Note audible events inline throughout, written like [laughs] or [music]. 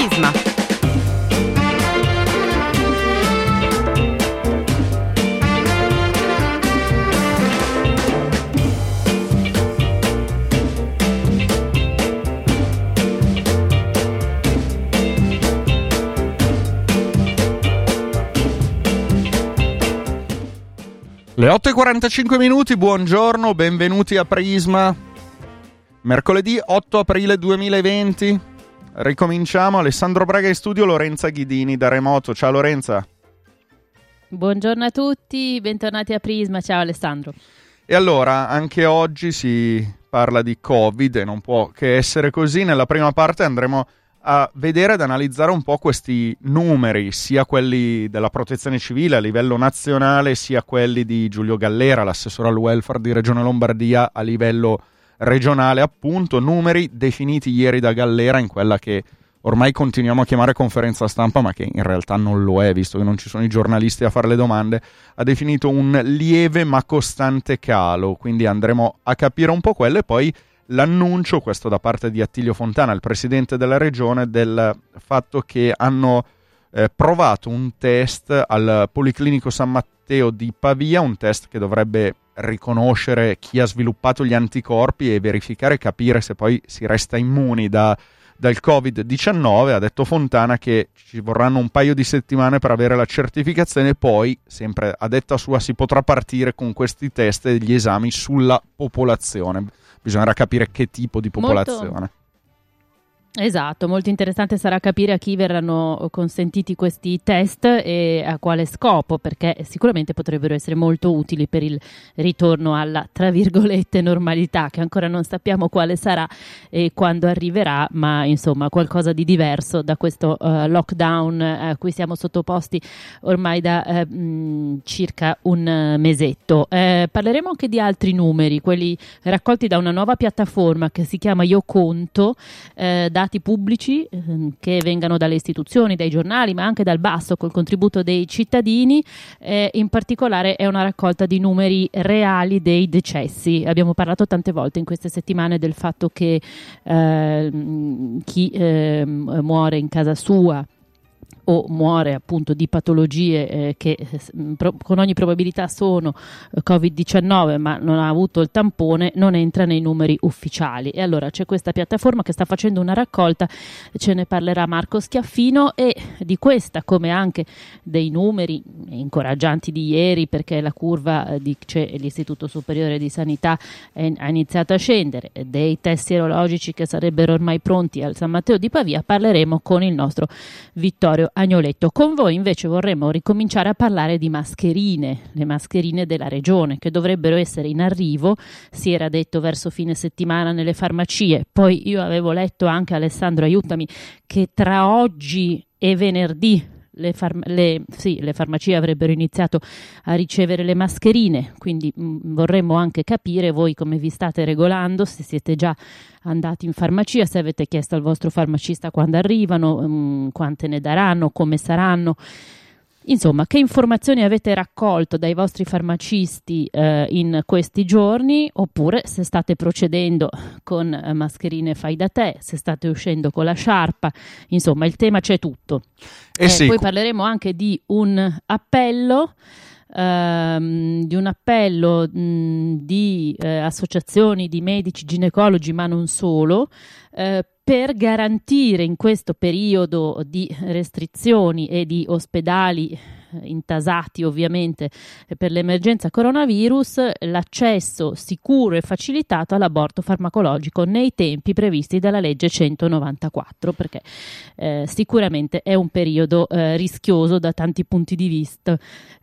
Prisma. Le 8.45 minuti, buongiorno, benvenuti a Prisma. Mercoledì 8 aprile 2020. Ricominciamo. Alessandro Braga in studio, Lorenza Ghidini da remoto. Ciao Lorenza. Buongiorno a tutti, bentornati a Prisma. Ciao Alessandro. E allora, anche oggi si parla di Covid e non può che essere così. Nella prima parte andremo a vedere ed analizzare un po' questi numeri, sia quelli della protezione civile a livello nazionale, sia quelli di Giulio Gallera, l'assessore al welfare di Regione Lombardia a livello regionale, appunto, numeri definiti ieri da Gallera in quella che ormai continuiamo a chiamare conferenza stampa, ma che in realtà non lo è, visto che non ci sono i giornalisti a fare le domande, ha definito un lieve ma costante calo, quindi andremo a capire un po' quello. E poi l'annuncio, questo da parte di Attilio Fontana, il presidente della regione, del fatto che hanno eh, provato un test al Policlinico San Matteo di Pavia, un test che dovrebbe riconoscere chi ha sviluppato gli anticorpi e verificare e capire se poi si resta immuni da, dal Covid-19. Ha detto Fontana che ci vorranno un paio di settimane per avere la certificazione e poi, sempre a detta sua, si potrà partire con questi test e gli esami sulla popolazione bisognerà capire che tipo di popolazione. Molto, Esatto, molto interessante sarà capire a chi verranno consentiti questi test e a quale scopo, perché sicuramente potrebbero essere molto utili per il ritorno alla, tra virgolette, normalità, che ancora non sappiamo quale sarà e quando arriverà, ma insomma qualcosa di diverso da questo uh, lockdown a cui siamo sottoposti ormai da uh, mh, circa un mesetto. Eh, parleremo anche di altri numeri, quelli raccolti da una nuova piattaforma che si chiama Io Conto, eh, dati pubblici ehm, che vengano dalle istituzioni, dai giornali, ma anche dal basso col contributo dei cittadini. Eh, in particolare è una raccolta di numeri reali dei decessi. Abbiamo parlato tante volte in queste settimane del fatto che eh, chi eh, muore in casa sua o muore appunto di patologie eh, che eh, pro- con ogni probabilità sono eh, Covid-19 ma non ha avuto il tampone, non entra nei numeri ufficiali. E allora c'è questa piattaforma che sta facendo una raccolta, ce ne parlerà Marco Schiaffino e di questa come anche dei numeri incoraggianti di ieri perché la curva eh, di CE, l'Istituto Superiore di Sanità è, ha iniziato a scendere, dei test sierologici che sarebbero ormai pronti al San Matteo di Pavia, parleremo con il nostro Vittorio Agnoletto. Con voi invece vorremmo ricominciare a parlare di mascherine, le mascherine della regione che dovrebbero essere in arrivo, si era detto verso fine settimana nelle farmacie, poi io avevo letto anche Alessandro aiutami che tra oggi e venerdì le, farm- le, sì, le, farmacie avrebbero iniziato a ricevere le mascherine, quindi mh, mm, vorremmo anche capire voi come vi state regolando, se siete già andati in farmacia, se avete chiesto al vostro farmacista quando arrivano, mh, mm, quante ne daranno, come saranno. Insomma, che informazioni avete raccolto dai vostri farmacisti eh, in questi giorni oppure se state procedendo con eh, mascherine fai da te, se state uscendo con la sciarpa, insomma il tema c'è tutto. Eh, eh sì. Poi parleremo anche di un appello. Ehm, di un appello mh, di eh, associazioni di medici ginecologi, ma non solo, eh, per garantire in questo periodo di restrizioni e di ospedali intasati ovviamente per l'emergenza coronavirus, l'accesso sicuro e facilitato all'aborto farmacologico nei tempi previsti dalla legge 194, perché eh, sicuramente è un periodo eh, rischioso da tanti punti di vista.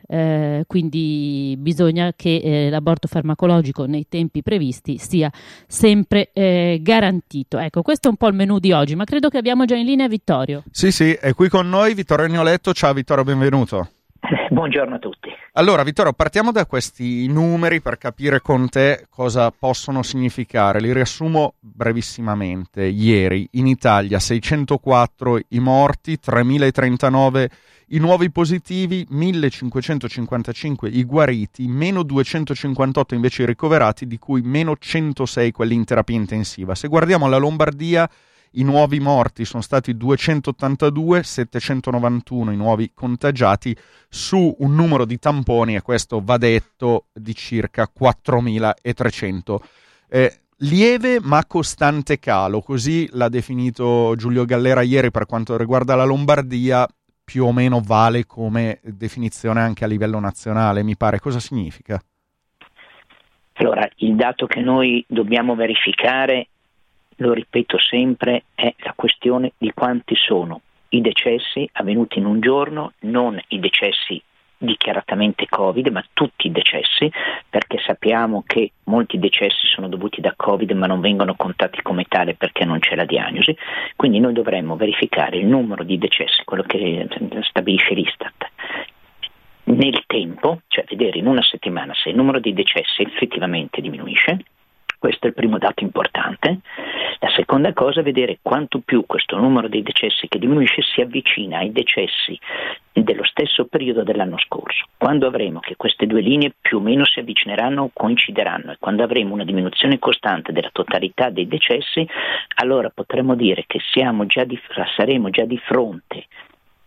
Eh, quindi bisogna che eh, l'aborto farmacologico nei tempi previsti sia sempre eh, garantito. Ecco, questo è un po' il menù di oggi, ma credo che abbiamo già in linea Vittorio. Sì, sì, è qui con noi Vittorio Agnoletto. Ciao Vittorio, benvenuto. [laughs] Buongiorno a tutti. Allora, Vittorio, partiamo da questi numeri per capire con te cosa possono significare. Li riassumo brevissimamente. Ieri in Italia 604 i morti, 3039 i nuovi positivi, 1555 i guariti, meno 258 invece i ricoverati, di cui meno 106 quelli in terapia intensiva. Se guardiamo la Lombardia, i nuovi morti sono stati 282, 791 i nuovi contagiati su un numero di tamponi, e questo va detto, di circa 4300. Eh, lieve ma costante calo, così l'ha definito Giulio Gallera ieri per quanto riguarda la Lombardia, più o meno vale come definizione anche a livello nazionale, mi pare. Cosa significa? Allora, il dato che noi dobbiamo verificare, lo ripeto sempre, è la questione di quanti sono i decessi avvenuti in un giorno, non i decessi dichiaratamente Covid, ma tutti i decessi, perché sappiamo che molti decessi sono dovuti da Covid ma non vengono contati come tale perché non c'è la diagnosi, quindi noi dovremmo verificare il numero di decessi, quello che stabilisce l'Istat, nel tempo, cioè vedere in una settimana se il numero di decessi effettivamente diminuisce, questo è il primo dato importante. La seconda cosa è vedere quanto più questo numero di decessi che diminuisce si avvicina ai decessi dello stesso periodo dell'anno scorso. Quando avremo che queste due linee più o meno si avvicineranno o coincideranno e quando avremo una diminuzione costante della totalità dei decessi, allora potremo dire che già di, saremo già di fronte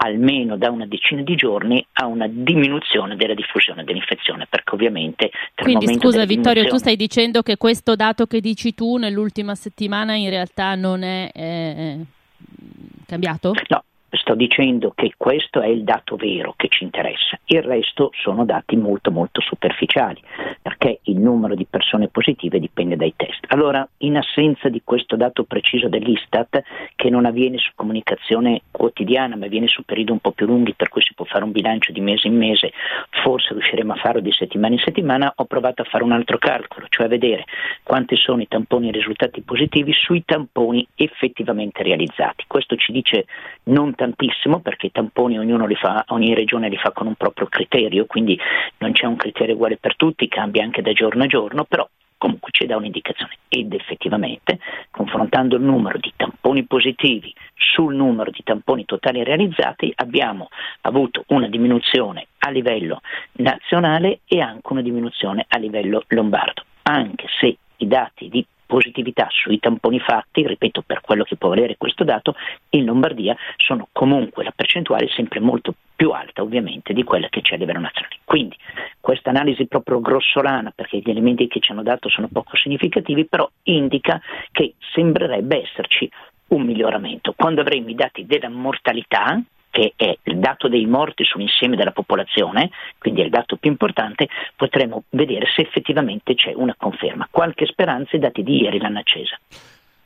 almeno da una decina di giorni a una diminuzione della diffusione dell'infezione, perché ovviamente... Quindi scusa Vittorio, tu stai dicendo che questo dato che dici tu nell'ultima settimana in realtà non è eh, cambiato? No, sto dicendo che questo è il dato vero che ci interessa, il resto sono dati molto molto superficiali, perché il numero di persone positive dipende dai test. Allora, in assenza di questo dato preciso dell'Istat, che non avviene su comunicazione quotidiana, ma avviene su periodi un po' più lunghi, per cui si può fare un bilancio di mese in mese, forse riusciremo a farlo di settimana in settimana, ho provato a fare un altro calcolo, cioè a vedere quanti sono i tamponi risultati positivi sui tamponi effettivamente realizzati. Questo ci dice non tantissimo perché i tamponi ognuno li fa, ogni regione li fa con un proprio criterio, quindi non c'è un criterio uguale per tutti, cambia anche da giorno a giorno, però comunque ci dà un'indicazione. Ed effettivamente confrontando il numero di tamponi positivi sul numero di tamponi totali realizzati abbiamo avuto una diminuzione a livello nazionale e anche una diminuzione a livello lombardo, anche se i dati di positività sui tamponi fatti, ripeto per quello che può valere questo dato, in Lombardia sono comunque la percentuale sempre molto più alta ovviamente di quella che c'è a livello nazionale. Quindi questa analisi proprio grossolana, perché gli elementi che ci hanno dato sono poco significativi, però indica che sembrerebbe esserci un miglioramento. Quando avremo i dati della mortalità, che è il dato dei morti sull'insieme della popolazione, quindi è il dato più importante, potremo vedere se effettivamente c'è una conferma. Qualche speranza i dati di ieri l'hanno accesa.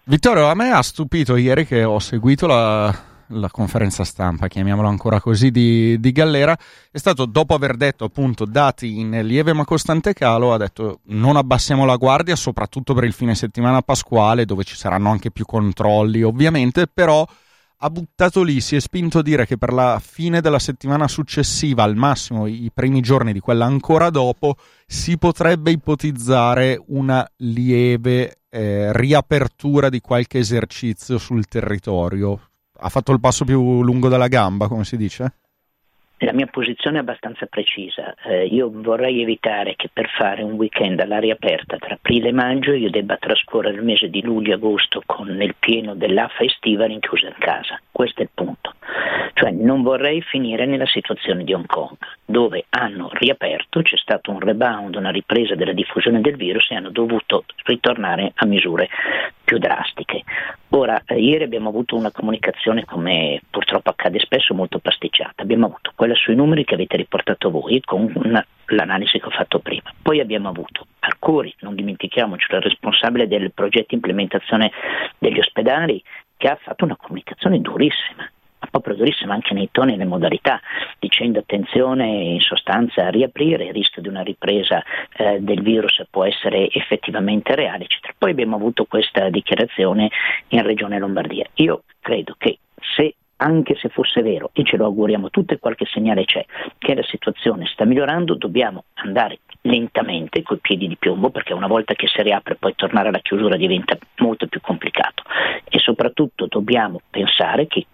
Vittorio, a me ha stupito ieri che ho seguito la, la conferenza stampa, chiamiamola ancora così, di, di, Gallera, è stato dopo aver detto appunto dati in lieve ma costante calo, ha detto non abbassiamo la guardia, soprattutto per il fine settimana pasquale, dove ci saranno anche più controlli ovviamente, però ha buttato lì, si è spinto a dire che per la fine della settimana successiva, al massimo i primi giorni di quella ancora dopo, si potrebbe ipotizzare una lieve eh, riapertura di qualche esercizio sul territorio. Ha fatto il passo più lungo della gamba, come si dice? La mia posizione è abbastanza precisa. Eh, io vorrei evitare che per fare un weekend all'aria aperta tra aprile e maggio io debba trascorrere il mese di luglio e agosto con nel pieno dell'AFA estiva rinchiusa in casa. Questo è il punto. Cioè non vorrei finire nella situazione di Hong Kong, dove hanno riaperto, c'è stato un rebound, una ripresa della diffusione del virus e hanno dovuto ritornare a misure più drastiche. Ora, eh, ieri abbiamo avuto una comunicazione, come purtroppo accade spesso, molto pasticciata. Abbiamo avuto quella sui numeri che avete riportato voi con una, l'analisi che ho fatto prima. Poi abbiamo avuto Arcuri, non dimentichiamoci, il responsabile del progetto implementazione degli ospedali, che ha fatto una comunicazione durissima proprio durissima anche nei toni e nelle modalità, dicendo attenzione in sostanza a riaprire, il rischio di una ripresa eh, del virus può essere effettivamente reale, eccetera. Poi abbiamo avuto questa dichiarazione in Regione Lombardia. Io credo che se anche se fosse vero, e ce lo auguriamo tutti, qualche segnale c'è, che la situazione sta migliorando, dobbiamo andare lentamente, coi piedi di piombo, perché una volta che si riapre poi tornare alla chiusura diventa molto più complicato e soprattutto dobbiamo pensare che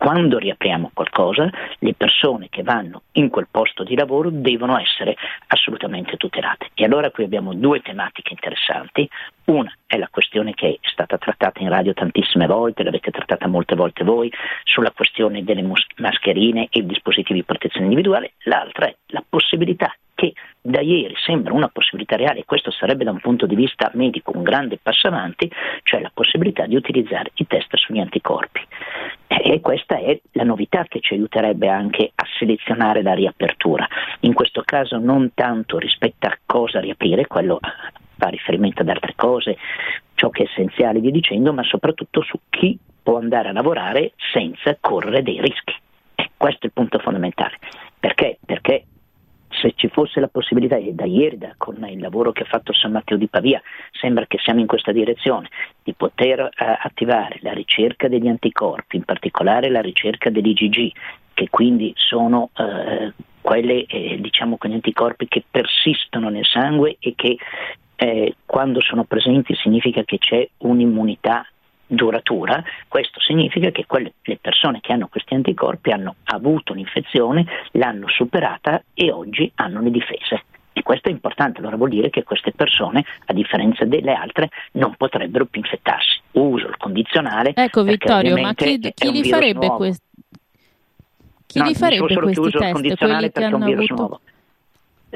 quando riapriamo qualcosa, le persone che vanno in quel posto di lavoro devono essere assolutamente tutelate. E allora qui abbiamo due tematiche interessanti. Una è la questione che è stata trattata in radio tantissime volte, l'avete trattata molte volte voi, sulla questione delle mascherine e dispositivi di protezione individuale. L'altra è la possibilità che da ieri sembra una possibilità reale, e questo sarebbe da un punto di vista medico un grande passo avanti, cioè la possibilità di utilizzare i test sugli anticorpi. E questa è la novità che ci aiuterebbe anche a selezionare la riapertura. In questo caso non tanto rispetto a cosa riaprire, quello fa riferimento ad altre cose, ciò che è essenziale via dicendo, ma soprattutto su chi può andare a lavorare senza correre dei rischi. E questo è il punto fondamentale. Perché? Perché se ci fosse la possibilità, e da ieri da, con il lavoro che ha fatto San Matteo di Pavia, sembra che siamo in questa direzione, di poter eh, attivare la ricerca degli anticorpi, in particolare la ricerca dell'IgG, che quindi sono eh, quelle, eh, diciamo, quegli anticorpi che persistono nel sangue e che eh, quando sono presenti significa che c'è un'immunità duratura, questo significa che quelle, le persone che hanno questi anticorpi hanno avuto un'infezione, l'hanno superata e oggi hanno le difese. E questo è importante, allora vuol dire che queste persone, a differenza delle altre, non potrebbero più infettarsi. Uso il condizionale. Ecco Vittorio, ma chi, chi li farebbe questi? Chi no, li farebbe questi test? il condizionale perché è un virus avuto... nuovo.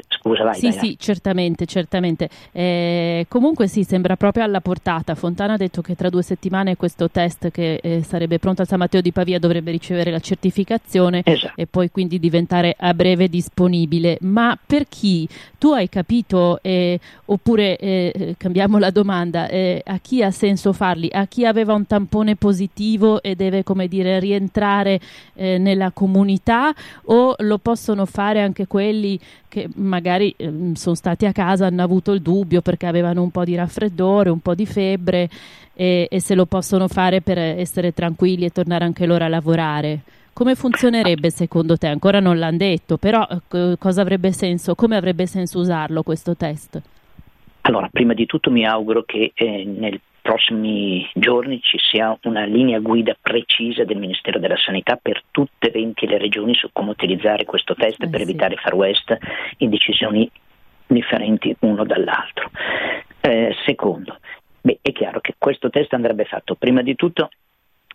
Scusa, vai. Sì, vai, sì, vai. certamente, certamente. Eh, comunque sì, sembra proprio alla portata. Fontana ha detto che tra due settimane questo test che eh, sarebbe pronto a San Matteo di Pavia dovrebbe ricevere la certificazione esatto. e poi quindi diventare a breve disponibile. Ma per chi? Tu hai capito, eh, oppure eh, cambiamo la domanda, eh, a chi ha senso farli? A chi aveva un tampone positivo e deve, come dire, rientrare eh, nella comunità o lo possono fare anche quelli che magari eh, sono stati a casa, hanno avuto il dubbio perché avevano un po' di raffreddore, un po' di febbre e, e se lo possono fare per essere tranquilli e tornare anche loro a lavorare. Come funzionerebbe secondo te? Ancora non l'hanno detto, però eh, cosa avrebbe senso, come avrebbe senso usarlo questo test? Allora, prima di tutto mi auguro che eh, nel prossimi giorni ci sia una linea guida precisa del Ministero della Sanità per tutte e 20 le regioni su come utilizzare questo test eh per sì. evitare far west in decisioni differenti uno dall'altro. Eh, secondo, beh, è chiaro che questo test andrebbe fatto prima di tutto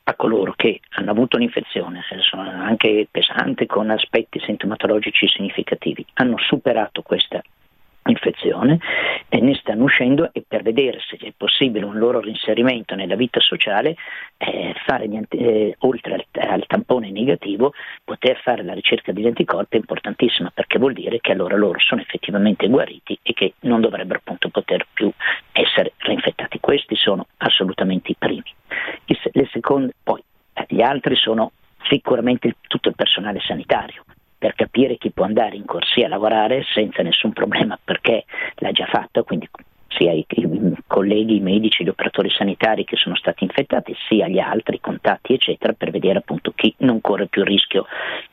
a coloro che hanno avuto un'infezione, anche pesante, con aspetti sintomatologici significativi, hanno superato questa infezione e ne stanno uscendo e per vedere se è possibile un loro reinserimento nella vita sociale, eh, anti- eh, oltre al, al, tampone negativo, poter fare la ricerca degli anticorpi è importantissima perché vuol dire che allora loro sono effettivamente guariti e che non dovrebbero appunto poter più essere reinfettati. Questi sono assolutamente i primi. I, le seconde, poi eh, gli altri sono sicuramente il, tutto il personale sanitario capire chi può andare in corsia a lavorare senza nessun problema perché l'ha già fatto, quindi sia i, i colleghi, i medici, gli operatori sanitari che sono stati infettati, sia gli altri contatti, eccetera, per vedere appunto chi non corre più il rischio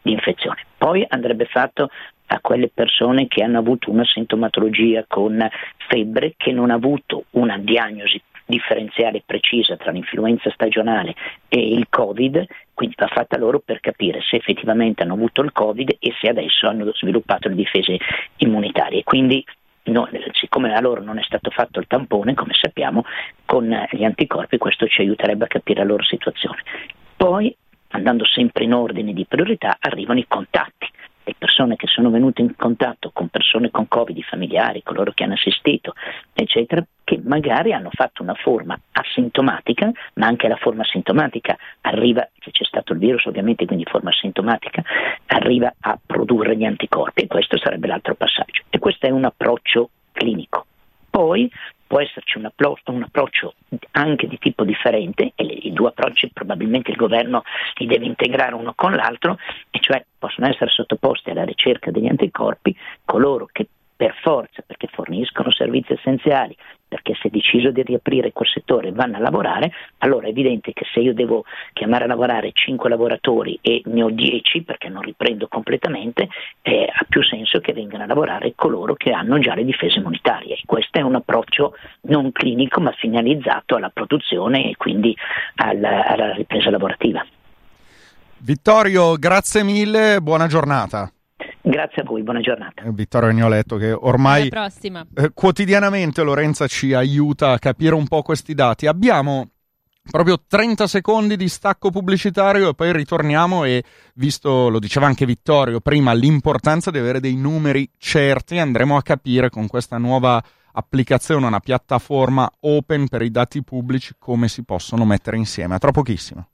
di infezione. Poi andrebbe fatto a quelle persone che hanno avuto una sintomatologia con febbre, che non ha avuto una diagnosi differenziale precisa tra l'influenza stagionale e il Covid, quindi va fatta loro per capire se effettivamente hanno avuto il Covid e se adesso hanno sviluppato le difese immunitarie. Quindi No, siccome a loro non è stato fatto il tampone, come sappiamo, con gli anticorpi questo ci aiuterebbe a capire la loro situazione. Poi, andando sempre in ordine di priorità, arrivano i contatti persone che sono venute in contatto con persone con Covid, familiari, coloro che hanno assistito, eccetera, che magari hanno fatto una forma asintomatica, ma anche la forma sintomatica arriva, se c'è stato il virus ovviamente, quindi forma sintomatica, arriva a produrre gli anticorpi e questo sarebbe l'altro passaggio. E questo è un approccio clinico. Poi può esserci un, appro- un, approccio anche di tipo differente e le, i due approcci probabilmente il governo li deve integrare uno con l'altro e cioè possono essere sottoposti alla ricerca degli anticorpi coloro che per forza, perché forniscono servizi essenziali, perché se deciso di riaprire quel settore vanno a lavorare, allora è evidente che se io devo chiamare a lavorare 5 lavoratori e ne ho 10 perché non riprendo completamente, eh, ha più senso che vengano a lavorare coloro che hanno già le difese immunitarie. E questo è un approccio non clinico ma finalizzato alla produzione e quindi alla, alla ripresa lavorativa. Vittorio, grazie mille, buona giornata. Grazie a voi, buona giornata. Eh, Vittorio Agnoletto che ormai eh, quotidianamente Lorenza ci aiuta a capire un po' questi dati. Abbiamo proprio 30 secondi di stacco pubblicitario e poi ritorniamo e visto, lo diceva anche Vittorio prima, l'importanza di avere dei numeri certi, andremo a capire con questa nuova applicazione, una piattaforma open per i dati pubblici, come si possono mettere insieme. A tra pochissimo.